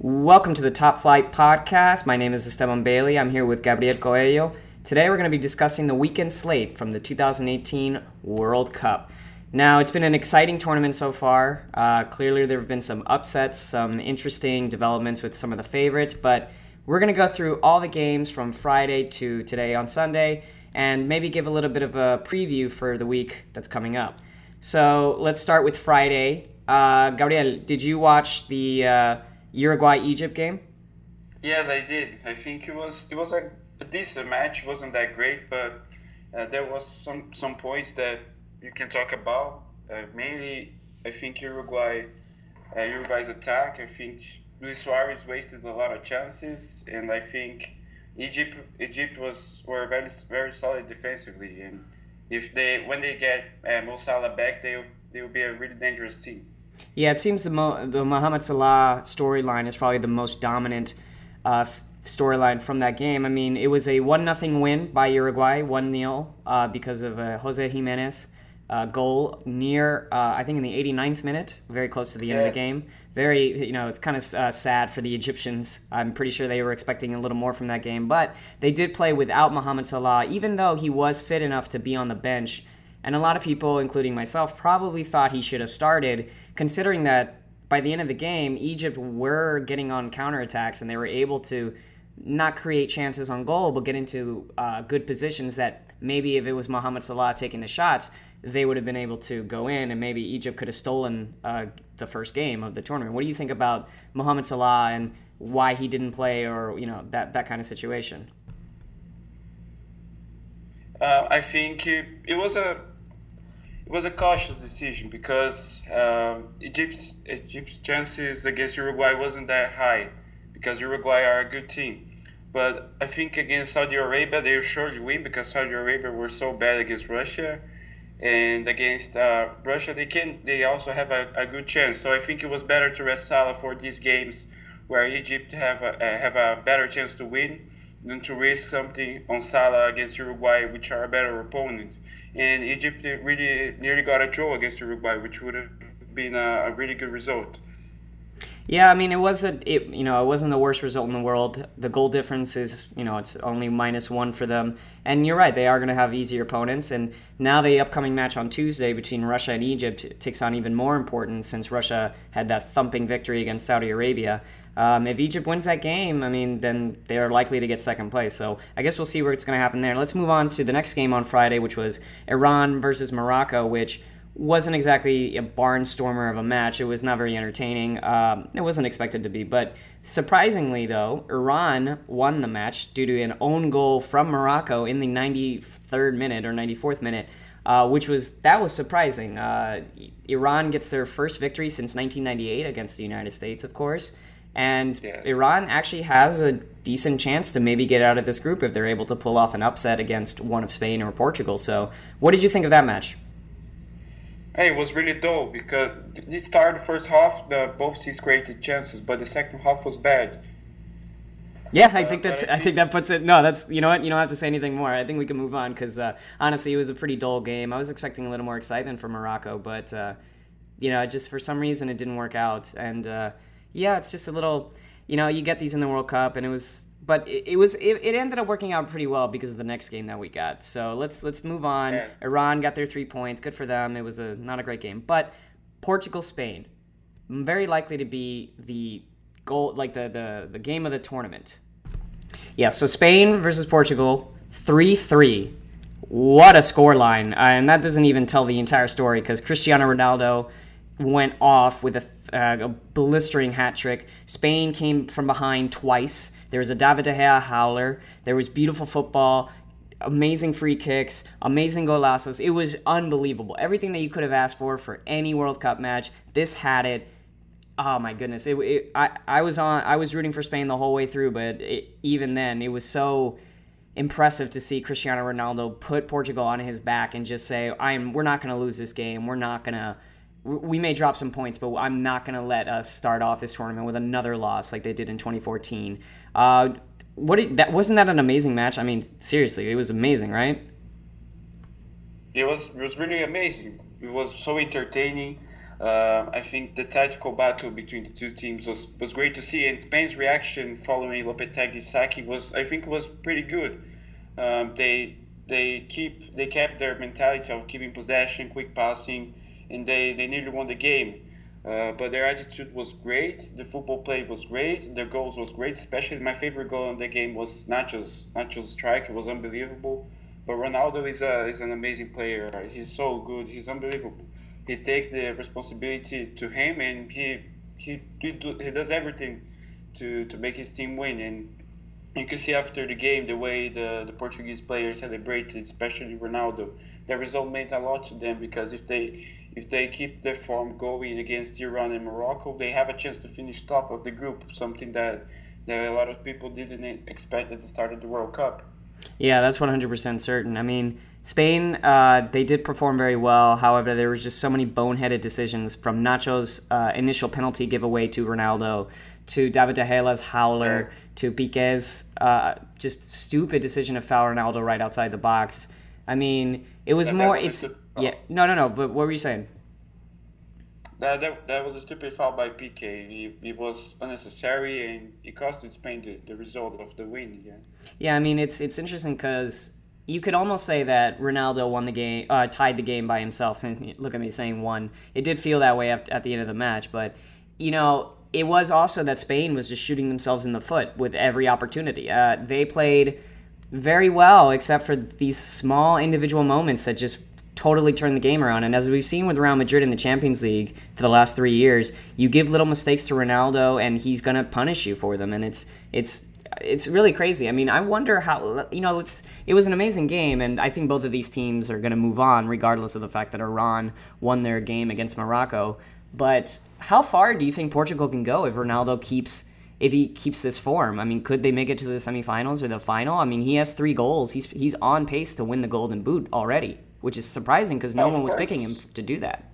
Welcome to the Top Flight Podcast. My name is Esteban Bailey. I'm here with Gabriel Coelho. Today we're going to be discussing the weekend slate from the 2018 World Cup. Now, it's been an exciting tournament so far. Uh, clearly, there have been some upsets, some interesting developments with some of the favorites, but we're going to go through all the games from Friday to today on Sunday and maybe give a little bit of a preview for the week that's coming up. So let's start with Friday. Uh, Gabriel, did you watch the uh, Uruguay Egypt game? Yes, I did. I think it was it was a, a decent match. It wasn't that great, but uh, there was some some points that you can talk about. Uh, mainly, I think Uruguay uh, Uruguay's attack. I think Luis Suarez wasted a lot of chances, and I think Egypt Egypt was were very very solid defensively. And if they when they get uh, Mo Salah back, they they will be a really dangerous team. Yeah, it seems the Mo- the Mohamed Salah storyline is probably the most dominant uh, f- storyline from that game. I mean, it was a one nothing win by Uruguay, one 0 uh, because of a Jose Giménez uh, goal near uh, I think in the 89th minute, very close to the end of the game. Very, you know, it's kind of uh, sad for the Egyptians. I'm pretty sure they were expecting a little more from that game, but they did play without Mohamed Salah, even though he was fit enough to be on the bench. And a lot of people, including myself, probably thought he should have started considering that by the end of the game, Egypt were getting on counterattacks and they were able to not create chances on goal, but get into uh, good positions that maybe if it was Mohamed Salah taking the shots, they would have been able to go in and maybe Egypt could have stolen uh, the first game of the tournament. What do you think about Mohamed Salah and why he didn't play or, you know, that, that kind of situation? Uh, I think it, it was a it was a cautious decision because uh, Egypt's Egypt's chances against Uruguay wasn't that high because Uruguay are a good team. But I think against Saudi Arabia they will surely win because Saudi Arabia were so bad against Russia, and against uh, Russia they can they also have a, a good chance. So I think it was better to rest Salah for these games where Egypt have a, have a better chance to win than to risk something on Salah against Uruguay, which are a better opponent and Egypt really nearly got a draw against Uruguay, which would have been a, a really good result. Yeah, I mean, it wasn't it. You know, it wasn't the worst result in the world. The goal difference is, you know, it's only minus one for them. And you're right; they are going to have easier opponents. And now the upcoming match on Tuesday between Russia and Egypt takes on even more importance since Russia had that thumping victory against Saudi Arabia. Um, if Egypt wins that game, I mean, then they are likely to get second place. So I guess we'll see what's going to happen there. Let's move on to the next game on Friday, which was Iran versus Morocco, which wasn't exactly a barnstormer of a match. It was not very entertaining. Um, it wasn't expected to be, but surprisingly, though, Iran won the match due to an own goal from Morocco in the 93rd minute or 94th minute. Uh, which was that was surprising. Uh, Iran gets their first victory since 1998 against the United States, of course, and yes. Iran actually has a decent chance to maybe get out of this group if they're able to pull off an upset against one of Spain or Portugal. So, what did you think of that match? Hey, it was really dull because this started the first half, the both teams created chances, but the second half was bad. Yeah, I think that's. I think that puts it. No, that's. You know what? You don't have to say anything more. I think we can move on because uh, honestly, it was a pretty dull game. I was expecting a little more excitement from Morocco, but uh, you know, just for some reason, it didn't work out. And uh, yeah, it's just a little. You know, you get these in the World Cup, and it was but it, it was it, it, ended up working out pretty well because of the next game that we got. So let's let's move on. Yes. Iran got their three points. Good for them. It was a not a great game, but Portugal Spain, very likely to be the goal like the the the game of the tournament. Yeah. So Spain versus Portugal, three three. What a score line, and that doesn't even tell the entire story because Cristiano Ronaldo went off with a, uh, a blistering hat trick. Spain came from behind twice there was a David De Gea howler. There was beautiful football, amazing free kicks, amazing golazos. It was unbelievable. Everything that you could have asked for for any World Cup match, this had it. Oh my goodness! It, it, I I was on I was rooting for Spain the whole way through, but it, even then, it was so impressive to see Cristiano Ronaldo put Portugal on his back and just say, "I'm we're not going to lose this game. We're not going to." We may drop some points, but I'm not going to let us start off this tournament with another loss like they did in 2014. Uh, what did, that wasn't that an amazing match? I mean, seriously, it was amazing, right? It was it was really amazing. It was so entertaining. Uh, I think the tactical battle between the two teams was, was great to see, and Spain's reaction following Lopetegui's sacking was, I think, was pretty good. Um, they they keep they kept their mentality of keeping possession, quick passing, and they, they nearly won the game. Uh, but their attitude was great. The football play was great. Their goals was great. Especially my favorite goal in the game was Nacho's Nacho's strike. It was unbelievable. But Ronaldo is a is an amazing player. He's so good. He's unbelievable. He takes the responsibility to him, and he he he, do, he does everything to to make his team win. And you can see after the game the way the, the Portuguese players celebrated, especially Ronaldo. The result meant a lot to them because if they if they keep their form going against Iran and Morocco, they have a chance to finish top of the group, something that, that a lot of people didn't expect at the start of the World Cup. Yeah, that's 100% certain. I mean, Spain, uh, they did perform very well. However, there was just so many boneheaded decisions from Nacho's uh, initial penalty giveaway to Ronaldo, to David De Gea's howler, yes. to Piqué's uh, just stupid decision to foul Ronaldo right outside the box. I mean, it was more. It's yeah. No, no, no. But what were you saying? That, that, that was a stupid foul by Piqué. It, was unnecessary and it cost Spain the, the result of the win. Yeah. Yeah, I mean it's it's interesting because you could almost say that Ronaldo won the game, uh, tied the game by himself. And look at me saying won. It did feel that way at, at the end of the match, but you know it was also that Spain was just shooting themselves in the foot with every opportunity. Uh, they played very well, except for these small individual moments that just totally turned the game around. And as we've seen with Real Madrid in the Champions League for the last three years, you give little mistakes to Ronaldo, and he's gonna punish you for them. And it's it's it's really crazy. I mean, I wonder how you know it's it was an amazing game, and I think both of these teams are gonna move on, regardless of the fact that Iran won their game against Morocco. But how far do you think Portugal can go if Ronaldo keeps if he keeps this form. I mean, could they make it to the semifinals or the final? I mean, he has three goals. He's he's on pace to win the Golden Boot already, which is surprising because no oh, one was picking him to do that.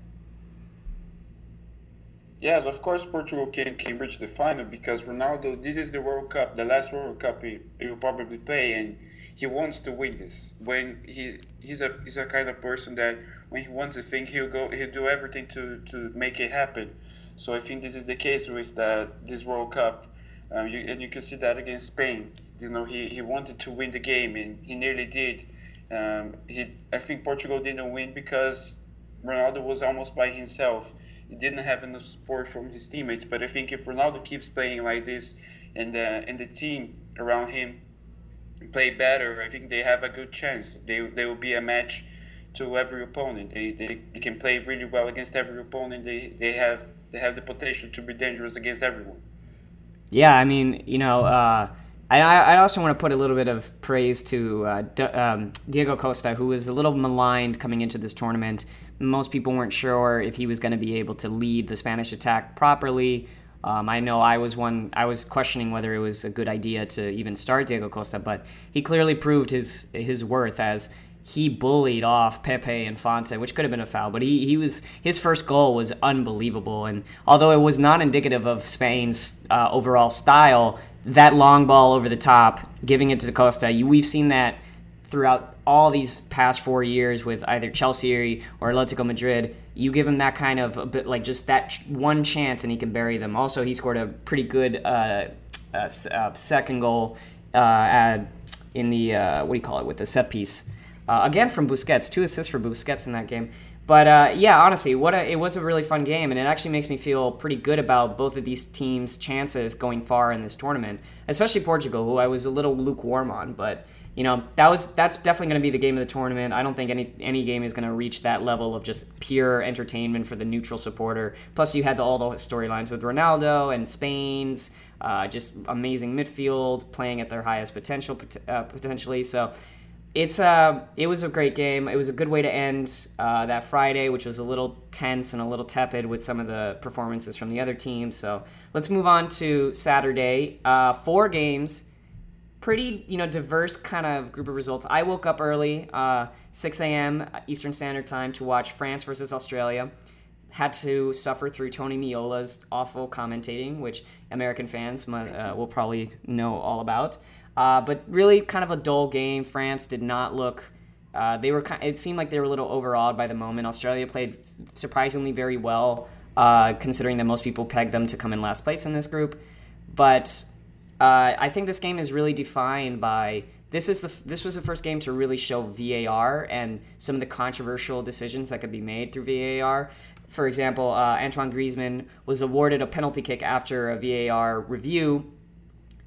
Yes, of course, Portugal can, can reach the final because Ronaldo. This is the World Cup, the last World Cup he, he will probably play, and he wants to win this. When he he's a he's a kind of person that when he wants a thing, he'll go he'll do everything to to make it happen. So I think this is the case with that this World Cup. Um, you, and you can see that against Spain. You know, he, he wanted to win the game, and he nearly did. Um, he, I think Portugal didn't win because Ronaldo was almost by himself. He didn't have enough support from his teammates. But I think if Ronaldo keeps playing like this, and uh, and the team around him play better, I think they have a good chance. They, they will be a match to every opponent. They, they, they can play really well against every opponent. They, they have they have the potential to be dangerous against everyone. Yeah, I mean, you know, uh, I, I also want to put a little bit of praise to uh, D- um, Diego Costa, who was a little maligned coming into this tournament. Most people weren't sure if he was going to be able to lead the Spanish attack properly. Um, I know I was one. I was questioning whether it was a good idea to even start Diego Costa, but he clearly proved his his worth as he bullied off Pepe and Fonte, which could have been a foul, but he, he was his first goal was unbelievable. And although it was not indicative of Spain's uh, overall style, that long ball over the top, giving it to Costa, you, we've seen that throughout all these past four years with either Chelsea or Atletico Madrid. You give him that kind of a bit like just that one chance, and he can bury them. Also, he scored a pretty good uh, uh, uh second goal uh, in the uh, what do you call it with the set piece. Uh, again from Busquets, two assists for Busquets in that game. But uh, yeah, honestly, what a, it was a really fun game, and it actually makes me feel pretty good about both of these teams' chances going far in this tournament, especially Portugal, who I was a little lukewarm on. But you know, that was that's definitely going to be the game of the tournament. I don't think any any game is going to reach that level of just pure entertainment for the neutral supporter. Plus, you had the, all the storylines with Ronaldo and Spain's uh, just amazing midfield playing at their highest potential uh, potentially. So it's uh, it was a great game. It was a good way to end uh, that Friday, which was a little tense and a little tepid with some of the performances from the other teams. So let's move on to Saturday. Uh, four games, pretty you know diverse kind of group of results. I woke up early, uh, 6 a.m. Eastern Standard Time to watch France versus Australia. Had to suffer through Tony Meola's awful commentating, which American fans uh, will probably know all about. Uh, but really, kind of a dull game. France did not look. Uh, they were. Kind, it seemed like they were a little overawed by the moment. Australia played surprisingly very well. uh, considering that most people pegged them to come in last place in this group. But uh, I think this game is really defined by this is the this was the first game to really show VAR and some of the controversial decisions that could be made through VAR. For example, uh, Antoine Griezmann was awarded a penalty kick after a VAR review,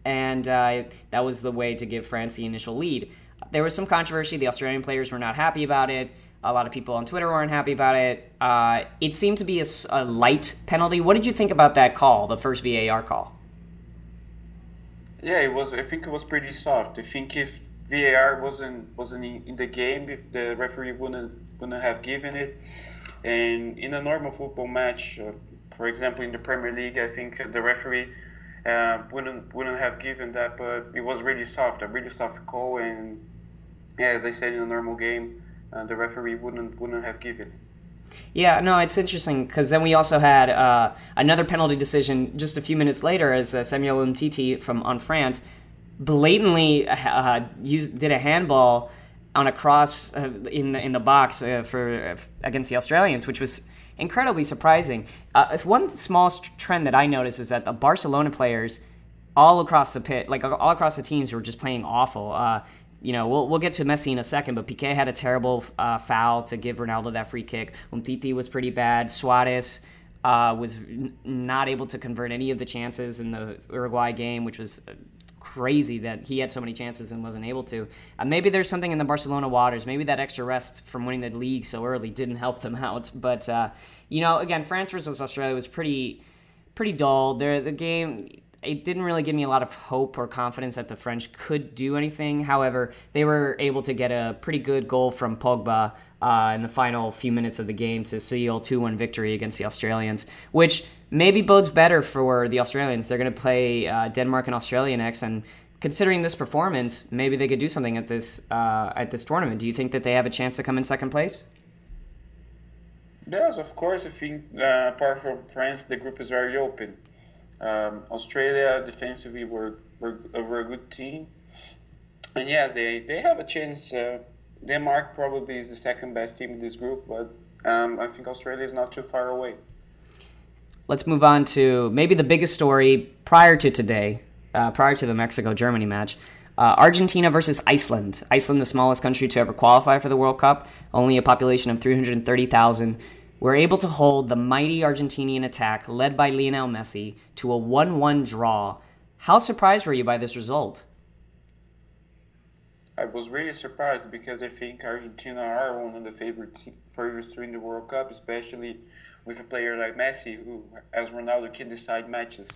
and uh, that was the way to give France the initial lead. There was some controversy. The Australian players were not happy about it. A lot of people on Twitter weren't happy about it. Uh, it seemed to be a, a light penalty. What did you think about that call, the first VAR call? Yeah, it was. I think it was pretty soft. I think if VAR wasn't wasn't in the game, the referee wouldn't wouldn't have given it. And in a normal football match, uh, for example, in the Premier League, I think the referee uh, wouldn't wouldn't have given that. But it was really soft, a really soft call. And yeah, as I said, in a normal game, uh, the referee wouldn't wouldn't have given. Yeah, no, it's interesting because then we also had uh, another penalty decision just a few minutes later as uh, Samuel Umtiti from on France blatantly uh, used did a handball on a cross uh, in the in the box uh, for against the Australians, which was incredibly surprising. Uh, one small trend that I noticed was that the Barcelona players all across the pit, like all across the teams, were just playing awful. Uh, you know, we'll, we'll get to Messi in a second, but Piqué had a terrible uh, foul to give Ronaldo that free kick. Umtiti was pretty bad. Suarez uh, was n- not able to convert any of the chances in the Uruguay game, which was uh, crazy that he had so many chances and wasn't able to. Uh, maybe there's something in the Barcelona waters. Maybe that extra rest from winning the league so early didn't help them out. But uh, you know, again, France versus Australia was pretty pretty dull. There, the game it didn't really give me a lot of hope or confidence that the French could do anything. However, they were able to get a pretty good goal from Pogba uh, in the final few minutes of the game to seal 2 1 victory against the Australians, which maybe bodes better for the Australians. They're going to play uh, Denmark and Australia next, and considering this performance, maybe they could do something at this uh, at this tournament. Do you think that they have a chance to come in second place? Yes, of course. I think uh, apart from France, the group is very open. Um, Australia defensively were, were, were a good team. And yes, they, they have a chance. Uh, Denmark probably is the second best team in this group, but um, I think Australia is not too far away. Let's move on to maybe the biggest story prior to today, uh, prior to the Mexico Germany match. Uh, Argentina versus Iceland. Iceland, the smallest country to ever qualify for the World Cup, only a population of 330,000 were able to hold the mighty Argentinian attack led by Lionel Messi to a 1 1 draw. How surprised were you by this result? I was really surprised because I think Argentina are one of the favorite favorites to win the World Cup, especially with a player like Messi, who, as Ronaldo, can decide matches.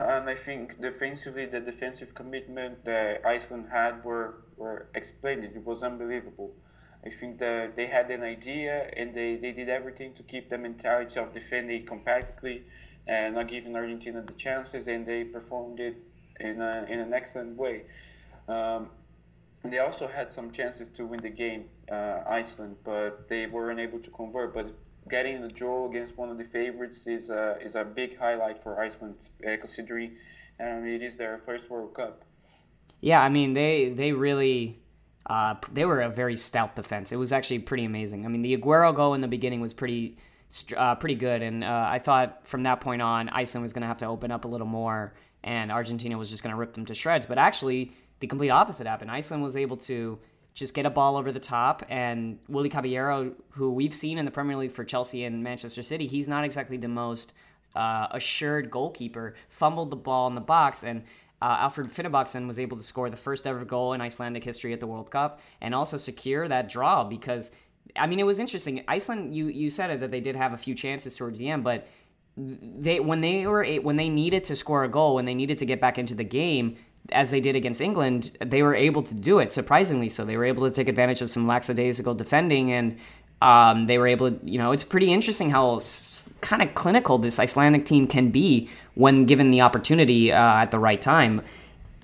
And I think defensively, the defensive commitment that Iceland had were, were explained. It was unbelievable. I think they had an idea and they, they did everything to keep the mentality of defending compactly and not giving Argentina the chances, and they performed it in, a, in an excellent way. Um, they also had some chances to win the game, uh, Iceland, but they weren't able to convert. But getting a draw against one of the favorites is a, is a big highlight for Iceland, uh, considering um, it is their first World Cup. Yeah, I mean they they really uh, they were a very stout defense. It was actually pretty amazing. I mean, the Aguero goal in the beginning was pretty, uh, pretty good, and uh, I thought from that point on, Iceland was going to have to open up a little more, and Argentina was just going to rip them to shreds. But actually, the complete opposite happened. Iceland was able to just get a ball over the top, and Willy Caballero, who we've seen in the Premier League for Chelsea and Manchester City, he's not exactly the most uh, assured goalkeeper. Fumbled the ball in the box, and uh, Alfred Finnbogason was able to score the first ever goal in Icelandic history at the World Cup and also secure that draw because I mean it was interesting. Iceland, you you said it that they did have a few chances towards the end, but they when they were when they needed to score a goal when they needed to get back into the game as they did against England, they were able to do it surprisingly. So they were able to take advantage of some lackadaisical defending and um, they were able to, you know, it's pretty interesting how kind of clinical this Icelandic team can be when given the opportunity uh, at the right time.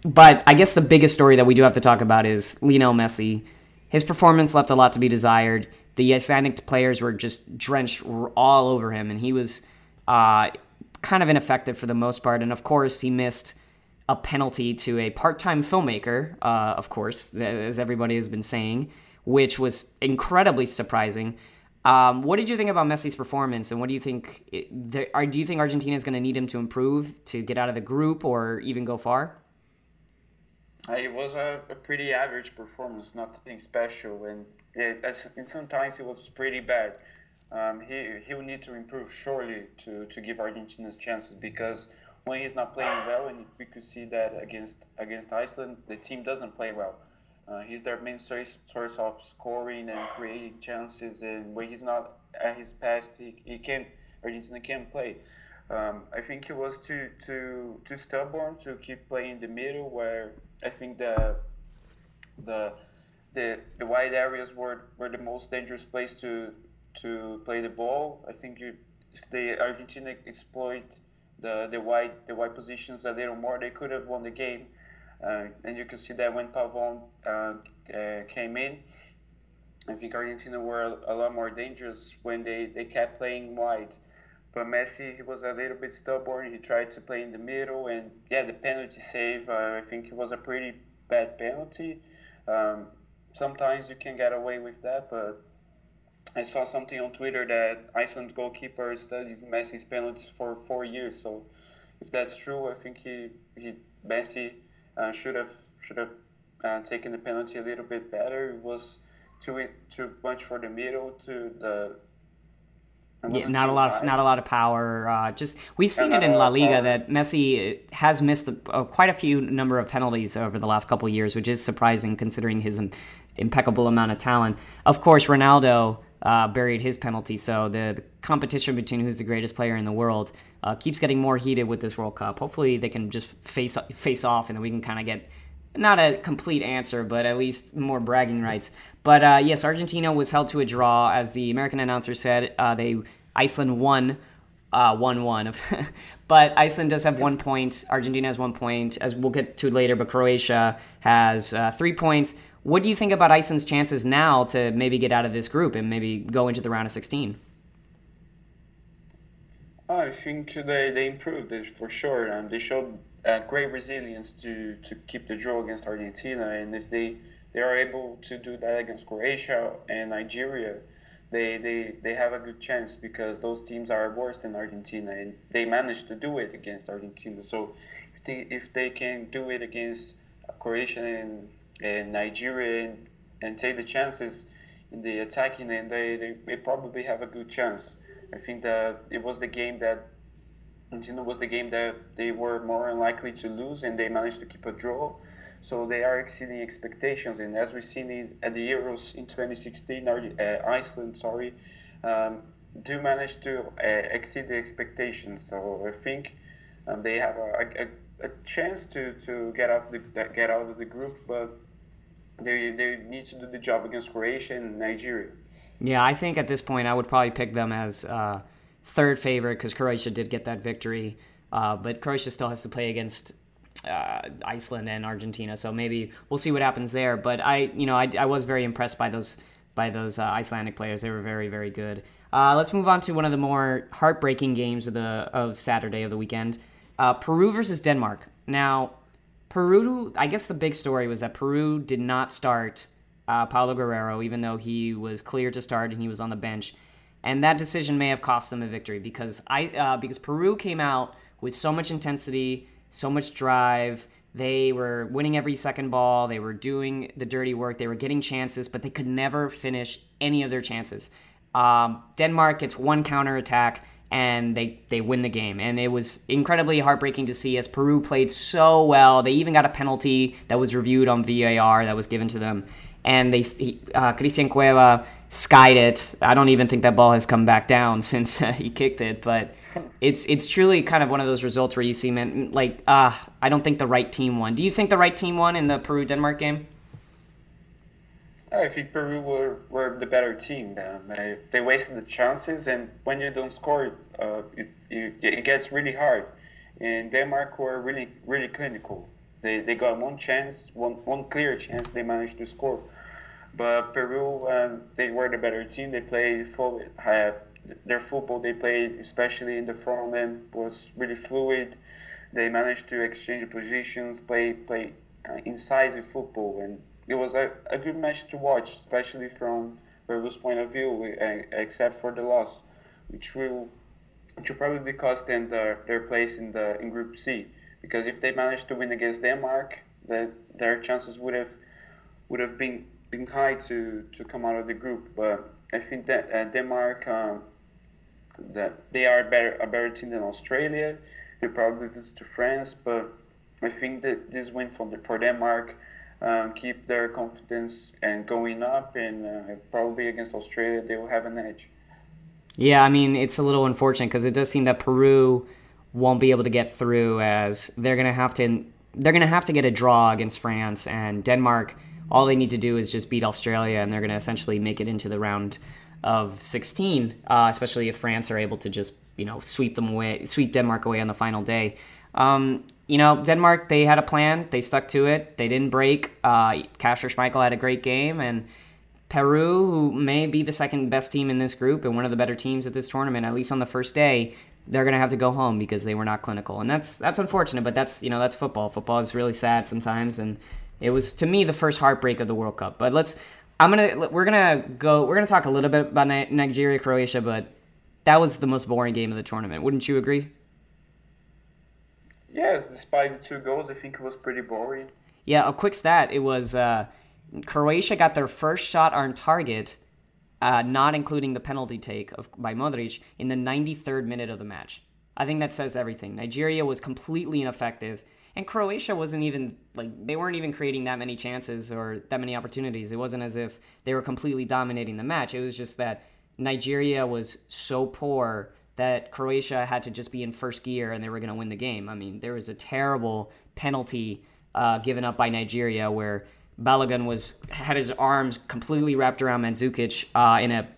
But I guess the biggest story that we do have to talk about is Lionel Messi. His performance left a lot to be desired. The Icelandic players were just drenched all over him, and he was uh, kind of ineffective for the most part. And of course, he missed a penalty to a part time filmmaker, uh, of course, as everybody has been saying, which was incredibly surprising. Um, what did you think about Messi's performance, and what do you think? It, are, do you think Argentina is going to need him to improve to get out of the group or even go far? It was a, a pretty average performance, nothing special, and, it, and sometimes it was pretty bad. Um, he he will need to improve surely to, to give Argentina's chances because when he's not playing well, and we could see that against against Iceland, the team doesn't play well. Uh, he's their main source, source of scoring and creating chances, and when he's not at his best, he, he can Argentina can't play. Um, I think he was too too too stubborn to keep playing in the middle, where I think the the the, the wide areas were, were the most dangerous place to to play the ball. I think you, if the Argentina exploit the the wide the wide positions a little more, they could have won the game. Uh, and you can see that when Pavon uh, uh, came in, I think Argentina were a, lot more dangerous when they, they kept playing wide. But Messi, he was a little bit stubborn. He tried to play in the middle, and yeah, the penalty save. Uh, I think it was a pretty bad penalty. Um, sometimes you can get away with that, but I saw something on Twitter that Iceland's goalkeeper studies Messi's penalties for four years. So if that's true, I think he, he Messi uh, should have should have uh, taken the penalty a little bit better. It was too too much for the middle to the. Yeah, not a lot of not a lot of power. Uh, just we've seen it in La Liga that Messi has missed a, a, quite a few number of penalties over the last couple years, which is surprising considering his impeccable amount of talent. Of course, Ronaldo uh, buried his penalty. So the, the, competition between who's the greatest player in the world uh, keeps getting more heated with this World Cup. Hopefully, they can just face face off, and then we can kind of get not a complete answer, but at least more bragging rights. But uh, yes, Argentina was held to a draw, as the American announcer said. Uh, they Iceland won. Uh, one one, but Iceland does have one point. Argentina has one point, as we'll get to later. But Croatia has uh, three points. What do you think about Iceland's chances now to maybe get out of this group and maybe go into the round of 16? I think they, they improved it for sure, and they showed uh, great resilience to, to keep the draw against Argentina. And if they, they are able to do that against Croatia and Nigeria, they, they, they have a good chance because those teams are worse than Argentina, and they managed to do it against Argentina. So if they, if they can do it against Croatia and and Nigeria and, and take the chances in the attacking and they, they, they probably have a good chance. I think that it was the game that Argentina was the game that they were more unlikely to lose, and they managed to keep a draw. So they are exceeding expectations. And as we've seen at the Euros in 2016, uh, Iceland, sorry, um, do manage to uh, exceed the expectations. So I think um, they have a, a, a, chance to, to get out of the get out of the group, but they they need to do the job against Croatia and Nigeria. Yeah, I think at this point I would probably pick them as uh, third favorite because Croatia did get that victory, uh, but Croatia still has to play against uh, Iceland and Argentina, so maybe we'll see what happens there. But I, you know, I, I was very impressed by those by those uh, Icelandic players. They were very very good. Uh, let's move on to one of the more heartbreaking games of the of Saturday of the weekend. Uh, Peru versus Denmark. Now, Peru, I guess the big story was that Peru did not start uh, Paolo Guerrero, even though he was clear to start and he was on the bench. And that decision may have cost them a victory because I uh, because Peru came out with so much intensity, so much drive. They were winning every second ball. They were doing the dirty work. They were getting chances, but they could never finish any of their chances. Um, Denmark gets one counter attack and they they win the game. And it was incredibly heartbreaking to see as Peru played so well. They even got a penalty that was reviewed on VAR that was given to them, and they uh, Cristian Cueva skied it. I don't even think that ball has come back down since uh, he kicked it, but. It's it's truly kind of one of those results where you see, man, like, ah, uh, I don't think the right team won. Do you think the right team won in the Peru Denmark game? I think Peru were, were the better team. Um, they, they wasted the chances, and when you don't score, uh, it, it, it, gets really hard. And Denmark were really really clinical. They, they got one chance, one, one clear chance, they managed to score. But Peru, um, they were the better team. They played full, uh, their football they played, especially in the front end, was really fluid. They managed to exchange positions, play play uh, incisive football, and it was a, a good match to watch, especially from Peru's point of view, except for the loss, which will which will probably cost them their, their place in the in Group C. Because if they managed to win against Denmark, that their chances would have would have been been high to, to come out of the group. But I think that uh, Denmark, um, that they are better a better team than Australia. They probably lose to France, but I think that this win for for Denmark um, keep their confidence and going up, and uh, probably against Australia they will have an edge. Yeah, I mean it's a little unfortunate because it does seem that Peru won't be able to get through as they're gonna have to they're gonna have to get a draw against France and Denmark. All they need to do is just beat Australia, and they're gonna essentially make it into the round of 16. Uh, especially if France are able to just you know sweep them away, sweep Denmark away on the final day. Um, you know, Denmark, they had a plan. They stuck to it. They didn't break. Uh, Kasper Schmeichel had a great game. And Peru, who may be the second best team in this group and one of the better teams at this tournament, at least on the first day, they're going to have to go home because they were not clinical. And that's that's unfortunate, but that's, you know, that's football. Football is really sad sometimes. And it was, to me, the first heartbreak of the World Cup. But let's, I'm going to, we're going to go, we're going to talk a little bit about Nigeria, Croatia, but that was the most boring game of the tournament. Wouldn't you agree? Yes, despite the two goals, I think it was pretty boring. Yeah, a quick stat: it was uh, Croatia got their first shot on target, uh, not including the penalty take of by Modric, in the 93rd minute of the match. I think that says everything. Nigeria was completely ineffective, and Croatia wasn't even like they weren't even creating that many chances or that many opportunities. It wasn't as if they were completely dominating the match. It was just that Nigeria was so poor that Croatia had to just be in first gear and they were going to win the game. I mean, there was a terrible penalty uh, given up by Nigeria where Balogun was had his arms completely wrapped around Mandzukic uh, in a.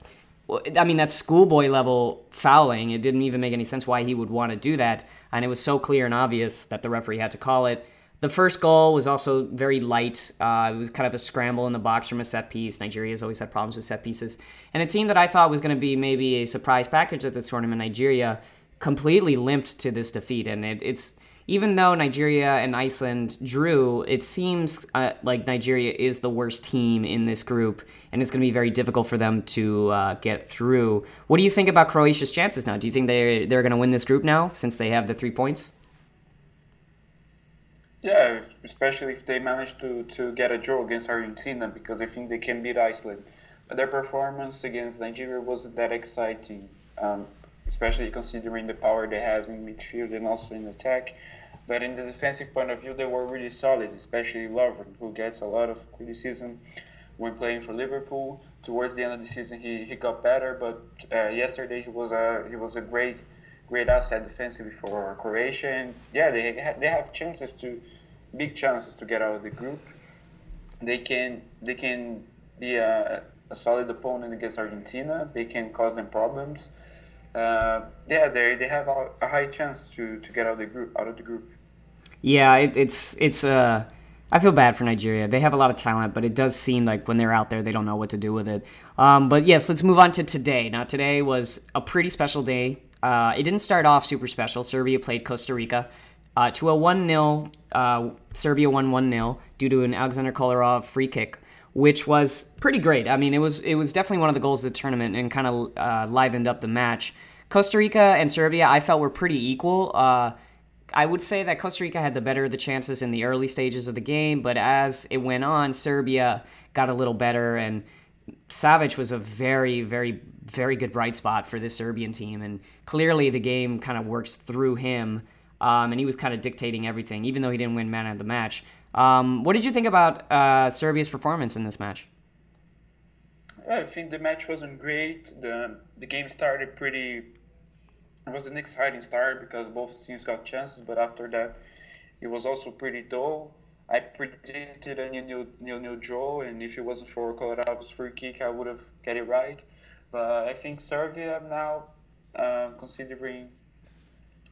I mean, that's schoolboy level fouling. It didn't even make any sense why he would want to do that, and it was so clear and obvious that the referee had to call it. The first goal was also very light. Uh, it was kind of a scramble in the box from a set piece. Nigeria's always had problems with set pieces. And a team that I thought was going to be maybe a surprise package at this tournament, Nigeria, completely limped to this defeat. And it, it's even though Nigeria and Iceland drew, it seems uh, like Nigeria is the worst team in this group, and it's going to be very difficult for them to uh, get through. What do you think about Croatia's chances now? Do you think they they're going to win this group now since they have the three points? Yeah, especially if they manage to, to get a draw against Argentina, because I think they can beat Iceland. But their performance against Nigeria wasn't that exciting, um, especially considering the power they have in midfield and also in attack. But in the defensive point of view, they were really solid, especially Lovren, who gets a lot of criticism when playing for Liverpool. Towards the end of the season, he, he got better, but uh, yesterday he was a he was a great great asset defensively for Croatia. And yeah, they ha- they have chances to big chances to get out of the group. They can they can be a, a solid opponent against Argentina. They can cause them problems. Uh, yeah, they they have a, a, high chance to, to get out of the group out of the group. Yeah, it, it's it's uh I feel bad for Nigeria. They have a lot of talent, but it does seem like when they're out there, they don't know what to do with it. Um, but yes, let's move on to today. Now, today was a pretty special day. Uh, it didn't start off super special. Serbia played Costa Rica uh, to a 1 0, uh, Serbia won 1 0 due to an Alexander Kolarov free kick, which was pretty great. I mean, it was it was definitely one of the goals of the tournament and kind of uh, livened up the match. Costa Rica and Serbia, I felt were pretty equal. Uh, I would say that Costa Rica had the better of the chances in the early stages of the game, but as it went on, Serbia got a little better, and Savic was a very, very, very good bright spot for this Serbian team, and clearly the game kind of works through him um, and he was kind of dictating everything, even though he didn't win man of the match. Um, what did you think about uh, Serbia's performance in this match? I think the match wasn't great. the The game started pretty. It was an exciting start because both teams got chances, but after that, it was also pretty dull. I predicted a new new new draw, and if it wasn't for Kolarov's free kick, I would have get it right. But I think Serbia now, uh, considering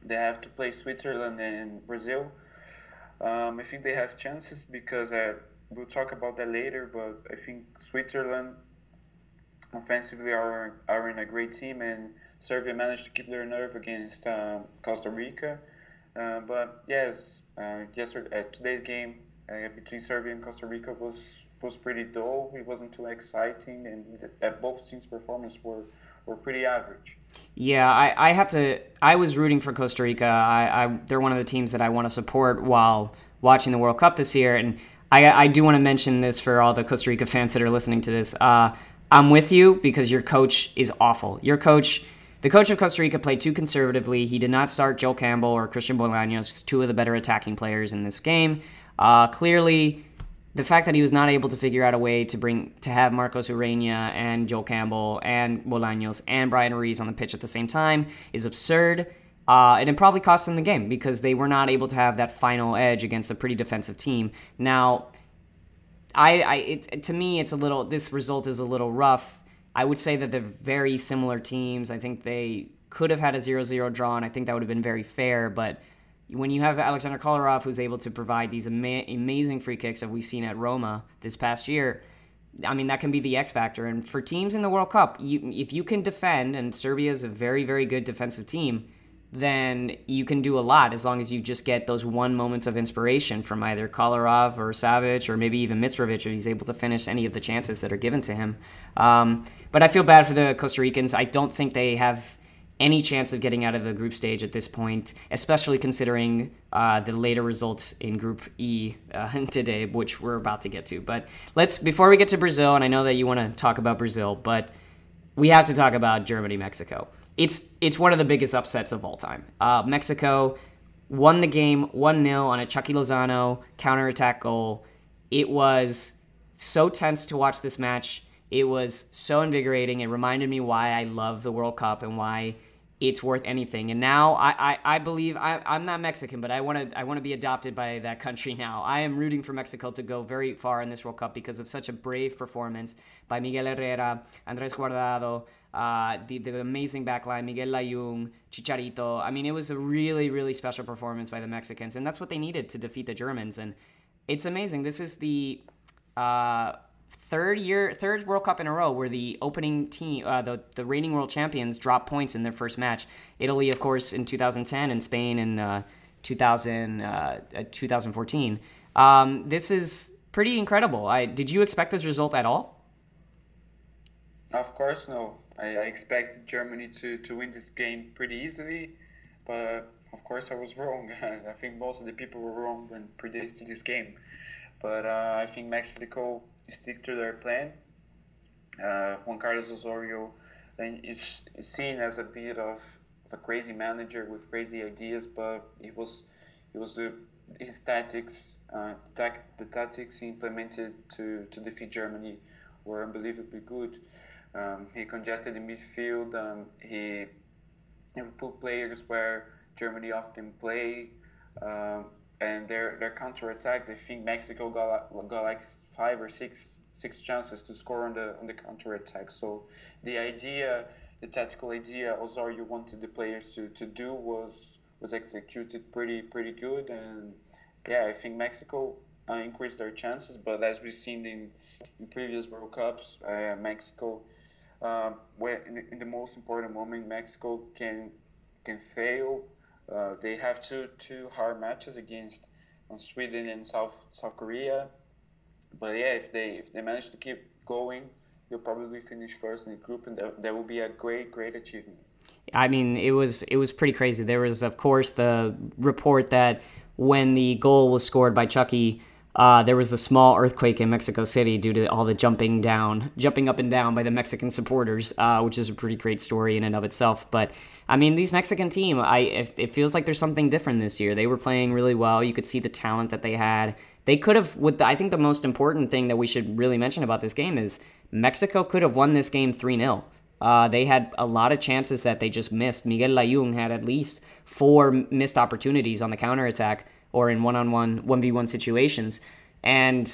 they have to play Switzerland and Brazil. Um, I think they have chances because uh, we'll talk about that later. But I think Switzerland offensively are are in a great team, and Serbia managed to keep their nerve against um, Costa Rica. Uh, but yes, uh, yesterday uh, today's game uh, between Serbia and Costa Rica was was pretty dull. It wasn't too exciting, and the, both teams' performance were were pretty average. Yeah, I, I have to. I was rooting for Costa Rica. I, I they're one of the teams that I want to support while watching the World Cup this year, and I, I do want to mention this for all the Costa Rica fans that are listening to this. Uh, I'm with you because your coach is awful. Your coach, the coach of Costa Rica, played too conservatively. He did not start Joel Campbell or Christian Bolaños, two of the better attacking players in this game. Uh, clearly, the fact that he was not able to figure out a way to bring to have Marcos Ureña and Joel Campbell and Bolaños and Bryan Ruiz on the pitch at the same time is absurd. Uh, and it probably cost them the game because they were not able to have that final edge against a pretty defensive team. Now, I, I it, to me, it's a little. This result is a little rough. I would say that they're very similar teams. I think they could have had a 0-0 draw, and I think that would have been very fair. But when you have Alexander Kolarov, who's able to provide these ama- amazing free kicks that we've seen at Roma this past year, I mean that can be the X factor. And for teams in the World Cup, you, if you can defend, and Serbia is a very, very good defensive team, then you can do a lot as long as you just get those one moments of inspiration from either Kolarov or Savic or maybe even Mitrovic if he's able to finish any of the chances that are given to him. Um, but I feel bad for the Costa Ricans. I don't think they have any chance of getting out of the group stage at this point, especially considering uh, the later results in Group E uh, today, which we're about to get to. But let's before we get to Brazil, and I know that you want to talk about Brazil, but we have to talk about Germany Mexico. It's it's one of the biggest upsets of all time. Uh, Mexico won the game one 0 on a Chucky Lozano counterattack goal. It was so tense to watch this match. It was so invigorating. It reminded me why I love the World Cup and why it's worth anything. And now I, I, I believe I, I'm not Mexican, but I want to I want to be adopted by that country now. I am rooting for Mexico to go very far in this World Cup because of such a brave performance by Miguel Herrera, Andres Guardado, uh, the, the amazing backline, Miguel Layún, Chicharito. I mean, it was a really, really special performance by the Mexicans, and that's what they needed to defeat the Germans. And it's amazing. This is the uh, third year, third World Cup in a row where the opening team, uh, the the reigning world champions, dropped points in their first match. Italy, of course, in 2010, and Spain in uh, 2000, uh, 2014. Um, this is pretty incredible. I did you expect this result at all? Of course, no. I, I expected Germany to, to win this game pretty easily, but of course I was wrong. I think most of the people were wrong when predicting this game. But uh, I think Mexico stick to their plan. Uh, Juan Carlos Osorio is, seen as a bit of, of a crazy manager with crazy ideas, but he was he was the his tactics uh, tac- the tactics he implemented to, to defeat Germany were unbelievably good. Um, he congested the midfield. Um, he, he put players where Germany often play, um, and their their counter attacks. I think Mexico got got like five or six six chances to score on the on the counter attack. So the idea, the tactical idea, Osorio wanted the players to, to do was was executed pretty pretty good, and yeah, I think Mexico uh, increased their chances. But as we've seen in in previous World Cups, uh, Mexico um, where in the, in the, most important moment Mexico can can fail. Uh, they have two two hard matches against um, Sweden and South South Korea. But yeah, if they if they manage to keep going, you'll probably finish first in the group, and that, that will be a great great achievement. I mean, it was it was pretty crazy. There was, of course, the report that when the goal was scored by Chucky uh, there was a small earthquake in Mexico City due to all the jumping down, jumping up and down by the Mexican supporters, uh, which is a pretty great story in and of itself. But I mean, these Mexican team, I it, it feels like there's something different this year. They were playing really well. You could see the talent that they had. They could have. With the, I think the most important thing that we should really mention about this game is Mexico could have won this game three 0 uh, they had a lot of chances that they just missed. Miguel Layún had at least four missed opportunities on the counterattack or in one-on-one 1v1 situations. And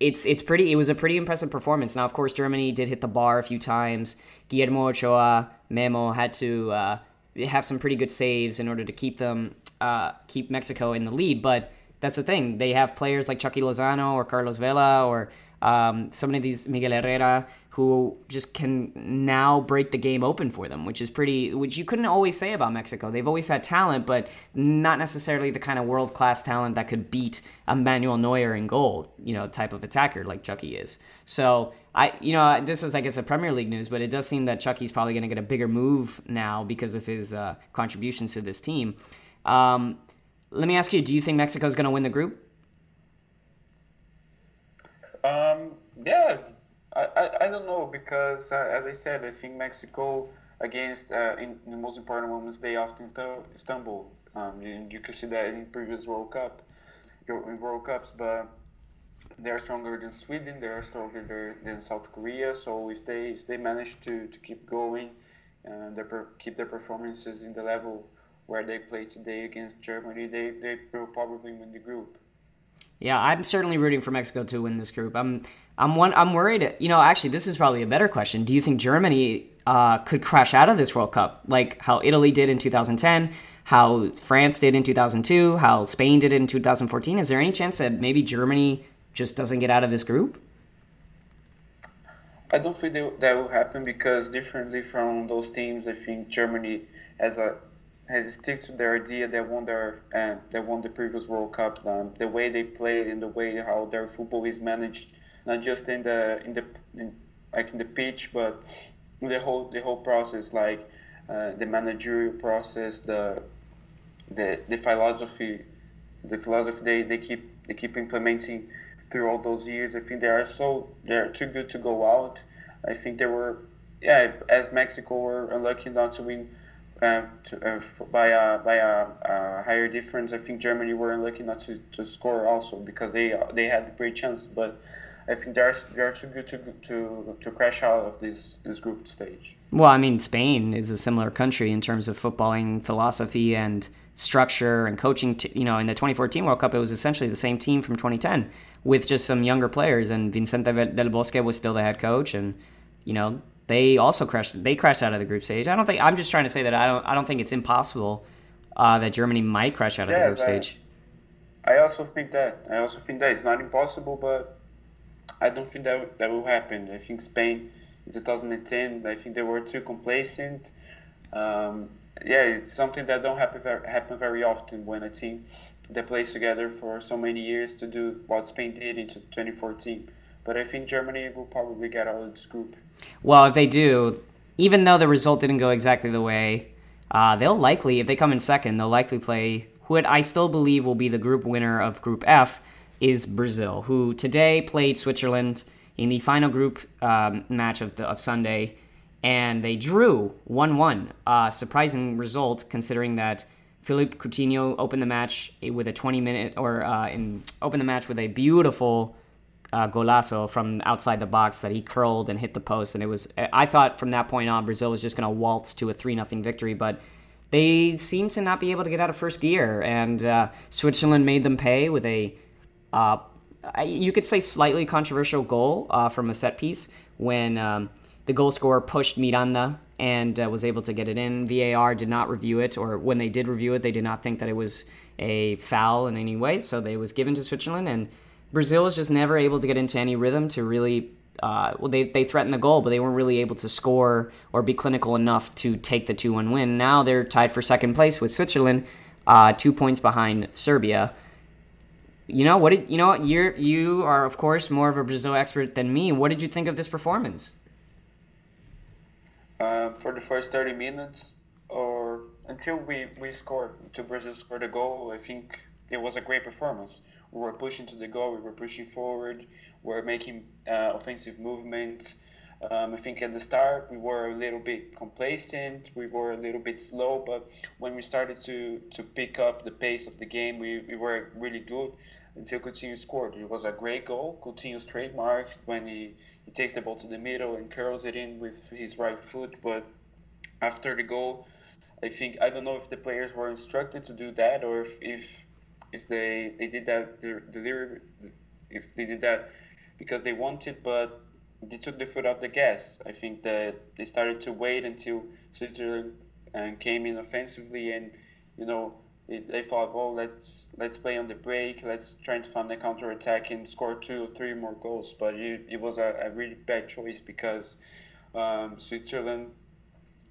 it's it's pretty it was a pretty impressive performance. Now of course germany did hit the bar a few times. Guillermo ochoa memo had to uh, have some pretty good saves in order to keep them uh, keep mexico in the lead. But that's the thing. They have players like chucky lozano or carlos vela or um, some of these Miguel Herrera who just can now break the game open for them, which is pretty, which you couldn't always say about Mexico. They've always had talent, but not necessarily the kind of world class talent that could beat a Manuel Neuer in goal, you know, type of attacker like Chucky is. So I, you know, this is I guess a Premier League news, but it does seem that Chucky's probably going to get a bigger move now because of his uh, contributions to this team. Um, let me ask you: Do you think Mexico is going to win the group? Um, yeah, I, I, I don't know because uh, as I said, I think Mexico against uh, in, in, the most important moments they often stumble. Um, you, you can see that in previous World Cup, in World Cups, but they're stronger than Sweden. They're stronger than South Korea. So if they if they manage to, to keep going and per, keep their performances in the level where they play today against Germany, they, they will probably win the group. Yeah, I'm certainly rooting for Mexico to win this group. I'm I'm one I'm worried. You know, actually, this is probably a better question. Do you think Germany uh, could crash out of this World Cup like how Italy did in 2010? How France did in 2002, how Spain did in 2014. Is there any chance that maybe Germany just doesn't get out of this group? I don't think that will happen because differently from those teams, I think Germany has a has stick to their idea they won their uh, they won the previous World Cup. Um, the way they played and the way how their football is managed, not just in the in the in, like in the pitch, but the whole the whole process, like uh, the managerial process, the the the philosophy, the philosophy they, they keep they keep implementing through all those years. I think they are so they're too good to go out. I think they were yeah as Mexico were unlucky not to win uh, to, uh, by a by a, a, higher difference. I think Germany were unlucky not to, to score also because they they had great chances, but I think they are they are too good to to to crash out of this this group stage. Well, I mean, Spain is a similar country in terms of footballing philosophy and structure and coaching. T- you know, in the 2014 World Cup, it was essentially the same team from 2010 with just some younger players, and Vicente del Bosque was still the head coach, and you know they also crashed. They crashed out of the group stage. I don't think. I'm just trying to say that I don't. I don't think it's impossible uh, that Germany might crash out of yes, the group I, stage. I also think that. I also think that it's not impossible, but I don't think that that will happen. I think Spain in 2010. I think they were too complacent. Um, yeah, it's something that don't happen very, happen very often when a team that plays together for so many years to do what Spain did in 2014. But I think Germany will probably get out of this group. Well, if they do, even though the result didn't go exactly the way, uh, they'll likely, if they come in second, they'll likely play who I still believe will be the group winner of Group F is Brazil, who today played Switzerland in the final group um, match of, the, of Sunday, and they drew 1 1. Uh, surprising result considering that Philippe Coutinho opened the match with a 20 minute, or uh, in, opened the match with a beautiful uh, golazo from outside the box that he curled and hit the post. And it was, I thought from that point on, Brazil was just going to waltz to a 3 0 victory, but they seem to not be able to get out of first gear. And uh, Switzerland made them pay with a, uh, you could say, slightly controversial goal uh, from a set piece when um, the goal scorer pushed Miranda and uh, was able to get it in. VAR did not review it, or when they did review it, they did not think that it was a foul in any way. So they was given to Switzerland and Brazil was just never able to get into any rhythm to really. Uh, well, they, they threatened the goal, but they weren't really able to score or be clinical enough to take the 2 1 win. Now they're tied for second place with Switzerland, uh, two points behind Serbia. You know what? Did, you know you're you are of course more of a Brazil expert than me. What did you think of this performance? Uh, for the first 30 minutes, or until we we scored, until Brazil scored a goal, I think it was a great performance we were pushing to the goal, we were pushing forward, we were making uh, offensive movements. Um, I think at the start we were a little bit complacent, we were a little bit slow, but when we started to, to pick up the pace of the game, we, we were really good until Coutinho scored. It was a great goal. Coutinho's trademark when he, he takes the ball to the middle and curls it in with his right foot. But after the goal, I think I don't know if the players were instructed to do that or if, if if they they did that delivery if they did that because they wanted but they took the foot off the gas i think that they started to wait until switzerland and uh, came in offensively and you know they, they thought, well, let's let's play on the break, let's try to find the counter attack and score two or three more goals. But it, it was a, a really bad choice because um, Switzerland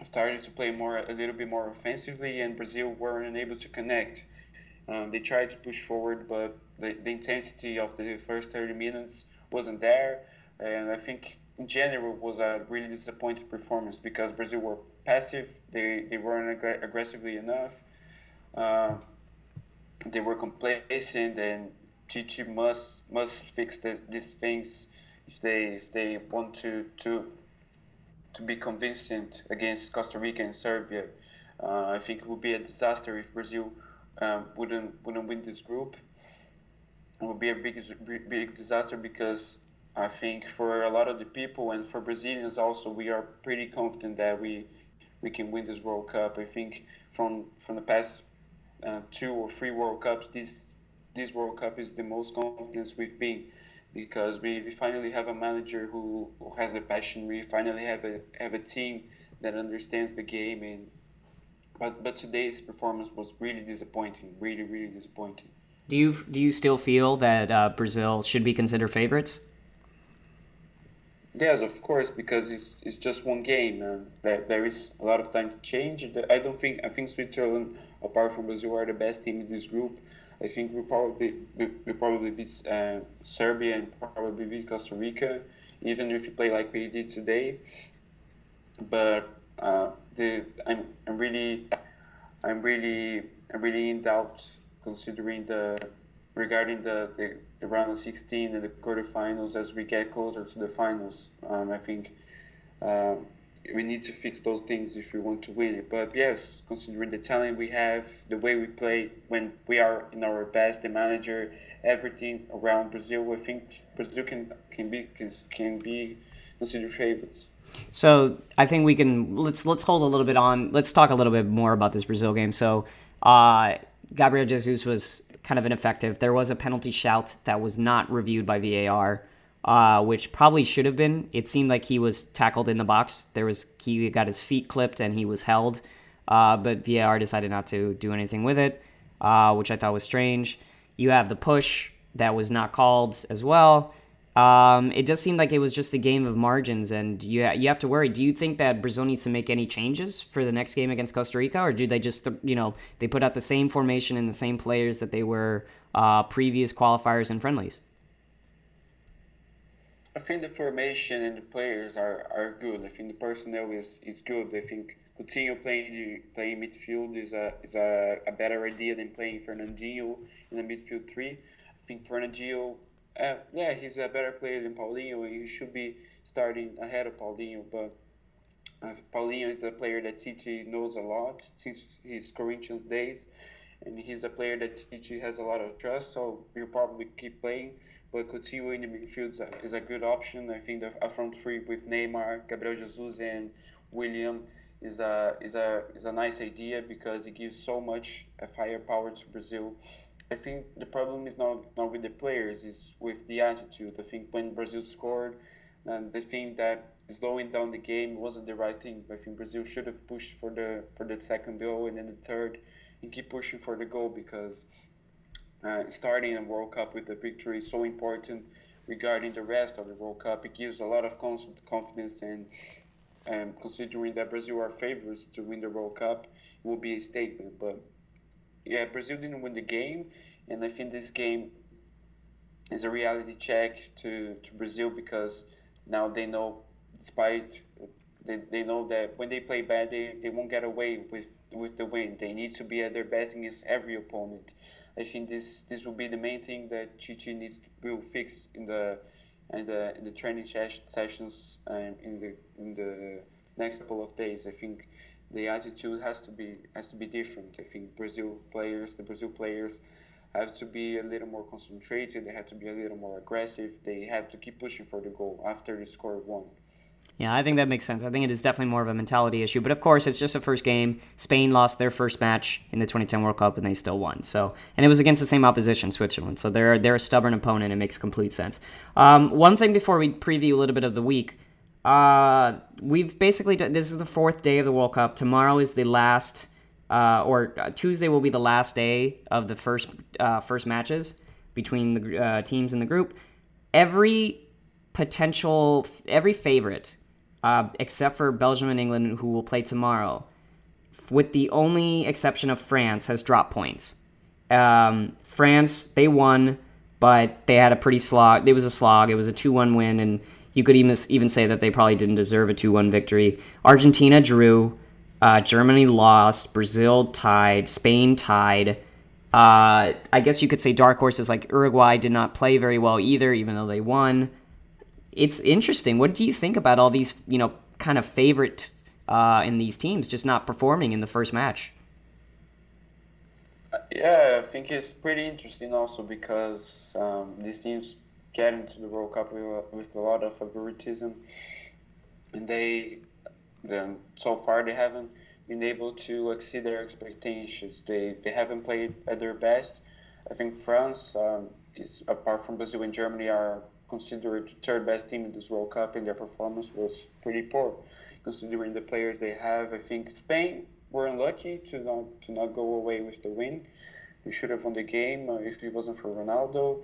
started to play more a little bit more offensively, and Brazil weren't able to connect. Um, they tried to push forward, but the, the intensity of the first 30 minutes wasn't there. And I think in general was a really disappointing performance because Brazil were passive, they, they weren't ag- aggressively enough. Uh, they were complacent, and Tite must must fix the, these things if they if they want to to to be convincing against Costa Rica and Serbia. Uh, I think it would be a disaster if Brazil um, wouldn't wouldn't win this group. It would be a big big disaster because I think for a lot of the people and for Brazilians also we are pretty confident that we we can win this World Cup. I think from from the past uh, two or three World Cups, this this World Cup is the most confidence we've been because we, we finally have a manager who, who has the passion. We finally have a have a team that understands the game and but but today's performance was really disappointing, really really disappointing. Do you do you still feel that uh, Brazil should be considered favorites? Yes, of course, because it's, it's just one game and there, there is a lot of time to change. I don't think I think Switzerland, apart from Brazil, are the best team in this group. I think we probably we, we probably beat uh, Serbia and probably beat Costa Rica, even if we play like we did today. But uh, the I'm, I'm really I'm really I'm really in doubt considering the regarding the, the, the round of 16 and the quarterfinals as we get closer to the finals. Um, I think um, we need to fix those things if we want to win it. But yes, considering the talent we have, the way we play when we are in our best, the manager, everything around Brazil, I think Brazil can can be can, can be considered favorites. So I think we can let's let's hold a little bit on. Let's talk a little bit more about this Brazil game. So uh, Gabriel Jesus was kind of ineffective. There was a penalty shout that was not reviewed by VAR, uh, which probably should have been. It seemed like he was tackled in the box. There was he got his feet clipped and he was held, uh, but VAR decided not to do anything with it, uh, which I thought was strange. You have the push that was not called as well. Um, it does seem like it was just a game of margins, and you you have to worry. Do you think that Brazil needs to make any changes for the next game against Costa Rica, or do they just you know they put out the same formation and the same players that they were uh, previous qualifiers and friendlies? I think the formation and the players are, are good. I think the personnel is, is good. I think Coutinho playing playing midfield is a is a, a better idea than playing Fernandinho in the midfield three. I think Fernandinho uh, yeah, he's a better player than Paulinho, and he should be starting ahead of Paulinho. But uh, Paulinho is a player that Tite knows a lot since his Corinthians days, and he's a player that Tite has a lot of trust. So he'll probably keep playing. But Coutinho in the midfield is a, is a good option. I think the a front three with Neymar, Gabriel Jesus, and Willian is a is a is a nice idea because it gives so much firepower to Brazil I think the problem is not, not with the players, is with the attitude. I think when Brazil scored, and the thing that slowing down the game wasn't the right thing. I think Brazil should have pushed for the for the second goal and then the third, and keep pushing for the goal because uh, starting a World Cup with a victory is so important regarding the rest of the World Cup. It gives a lot of confidence and um, considering that Brazil are favorites to win the World Cup, it will be a statement. But yeah, Brazil didn't win the game, and I think this game is a reality check to, to Brazil because now they know, despite they, they know that when they play bad, they, they won't get away with, with the win. They need to be at their best against every opponent. I think this this will be the main thing that Tite needs to will fix in the in the in the training sessions um, in the in the next couple of days. I think the attitude has to be has to be different. I think Brazil players, the Brazil players, have to be a little more concentrated. They have to be a little more aggressive. They have to keep pushing for the goal after they score one. Yeah, I think that makes sense. I think it is definitely more of a mentality issue. But of course, it's just a first game. Spain lost their first match in the 2010 World Cup, and they still won. So, and it was against the same opposition, Switzerland. So they're they're a stubborn opponent. It makes complete sense. Um, one thing before we preview a little bit of the week. Uh, we've basically done, this is the fourth day of the World Cup. Tomorrow is the last uh, or uh, Tuesday will be the last day of the first uh, first matches between the uh, teams in the group. Every potential, every favorite, uh, except for Belgium and England, who will play tomorrow, with the only exception of France, has dropped points. Um, France, they won, but they had a pretty slog. It was a slog. It was a 2 1 win, and you could even, even say that they probably didn't deserve a 2 1 victory. Argentina drew. Uh, Germany lost. Brazil tied. Spain tied. Uh, I guess you could say dark horses like Uruguay did not play very well either, even though they won. It's interesting. What do you think about all these, you know, kind of favorites uh, in these teams just not performing in the first match? Yeah, I think it's pretty interesting also because um, these teams get into the World Cup with, a lot of favoritism, and they, then so far they haven't been able to exceed their expectations. They they haven't played at their best. I think France um, is apart from Brazil and Germany are considered the third best team in this World Cup, and their performance was pretty poor considering the players they have. I think Spain were unlucky to not to not go away with the win. They should have won the game uh, if it wasn't for Ronaldo.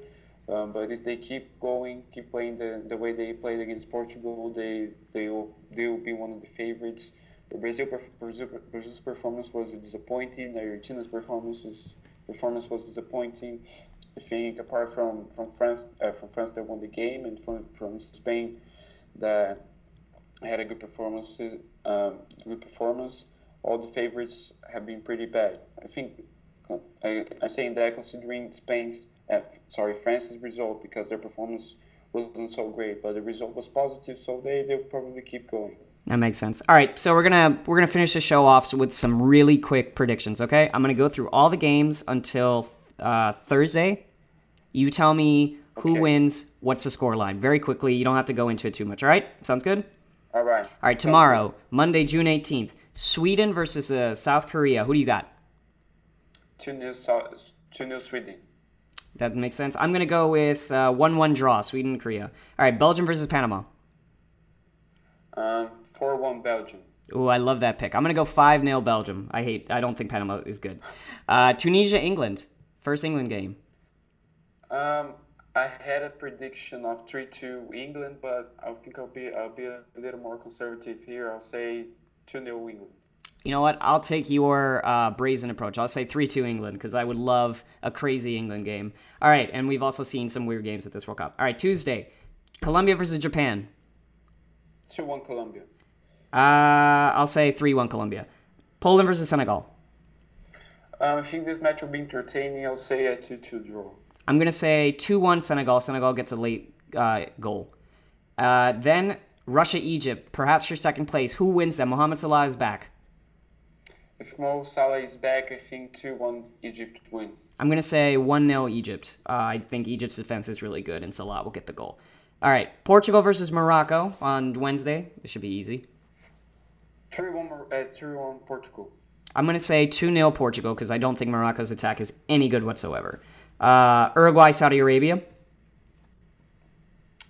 Um, but if they keep going, keep playing the, the way they played against Portugal, they they will they will be one of the favorites. The Brazil, Brazil Brazil's performance was disappointing. Argentina's performance was, performance was disappointing. I think apart from from France uh, from France that won the game and from from Spain that had a good performance. Um, good performance. All the favorites have been pretty bad. I think I, I'm saying that considering Spain's, uh, sorry, France's result because their performance wasn't so great, but the result was positive, so they they'll probably keep going. That makes sense. All right, so we're gonna we're gonna finish the show off with some really quick predictions. Okay, I'm gonna go through all the games until uh, Thursday. You tell me who okay. wins, what's the score line, very quickly. You don't have to go into it too much. All right, sounds good. All right. All right. Tomorrow, Monday, June 18th, Sweden versus uh, South Korea. Who do you got? Two new, two new Sweden. That makes sense. I'm gonna go with uh, one-one draw, Sweden and Korea. All right, Belgium versus Panama. Um, four-one Belgium. Oh, I love that pick. I'm gonna go five 0 Belgium. I hate. I don't think Panama is good. Uh, Tunisia England. First England game. Um, I had a prediction of three two England, but I think I'll be I'll be a little more conservative here. I'll say two 0 England. You know what? I'll take your uh, brazen approach. I'll say 3 2 England because I would love a crazy England game. All right, and we've also seen some weird games at this World Cup. All right, Tuesday, Colombia versus Japan. 2 1 Colombia. Uh, I'll say 3 1 Colombia. Poland versus Senegal. Um, I think this match will be entertaining. I'll say a 2 2 draw. I'm going to say 2 1 Senegal. Senegal gets a late uh, goal. Uh, then Russia Egypt, perhaps for second place. Who wins that? Mohamed Salah is back. If Mo Salah is back, I think 2 1 Egypt win. I'm going to say 1 0 Egypt. Uh, I think Egypt's defense is really good, and Salah will get the goal. All right, Portugal versus Morocco on Wednesday. This should be easy. 3 1 uh, Portugal. I'm going to say 2 0 Portugal because I don't think Morocco's attack is any good whatsoever. Uh, Uruguay, Saudi Arabia.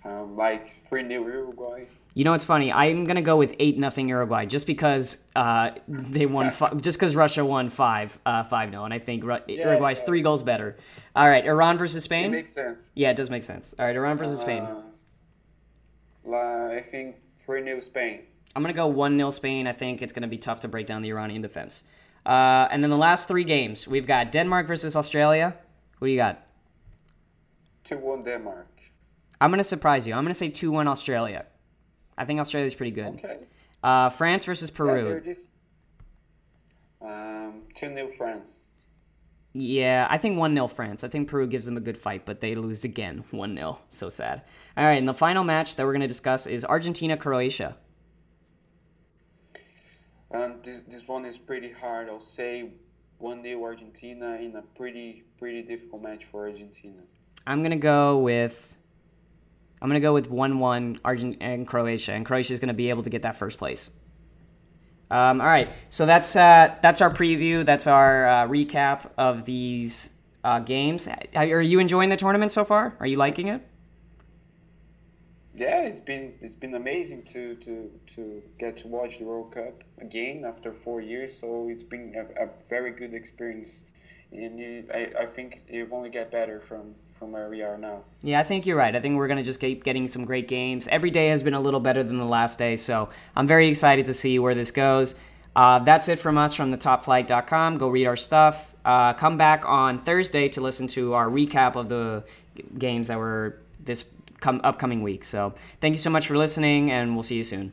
Um, like 3 0 Uruguay. You know, it's funny. I'm gonna go with eight nothing Uruguay just because uh, they won. Fi- just because Russia won five uh, five no, and I think Ru- yeah, Uruguay's yeah. three goals better. All right, Iran versus Spain. It makes sense. Yeah, it does make sense. All right, Iran versus uh, Spain. I think three 0 Spain. I'm gonna go one 0 Spain. I think it's gonna be tough to break down the Iranian defense. Uh, and then the last three games, we've got Denmark versus Australia. What do you got? 2 1 Denmark. I'm going to surprise you. I'm going to say 2 1 Australia. I think Australia's pretty good. Okay. Uh, France versus Peru. Yeah, um, 2 0 France. Yeah, I think 1 0 France. I think Peru gives them a good fight, but they lose again 1 0. So sad. All right, and the final match that we're going to discuss is Argentina Croatia. Um, this, this one is pretty hard. I'll say one 0 Argentina in a pretty pretty difficult match for Argentina. I'm gonna go with I'm gonna go with one one Argentina and Croatia, and Croatia is gonna be able to get that first place. Um, all right, so that's uh, that's our preview. That's our uh, recap of these uh, games. Are you enjoying the tournament so far? Are you liking it? yeah, it's been it's been amazing to to to get to watch the World Cup again after four years. So it's been a, a very good experience, and it, I I think it will only get better from from where we are now. Yeah, I think you're right. I think we're gonna just keep getting some great games. Every day has been a little better than the last day, so I'm very excited to see where this goes. Uh, that's it from us from the topflight.com. Go read our stuff. Uh, come back on Thursday to listen to our recap of the games that were this come upcoming week. So thank you so much for listening, and we'll see you soon.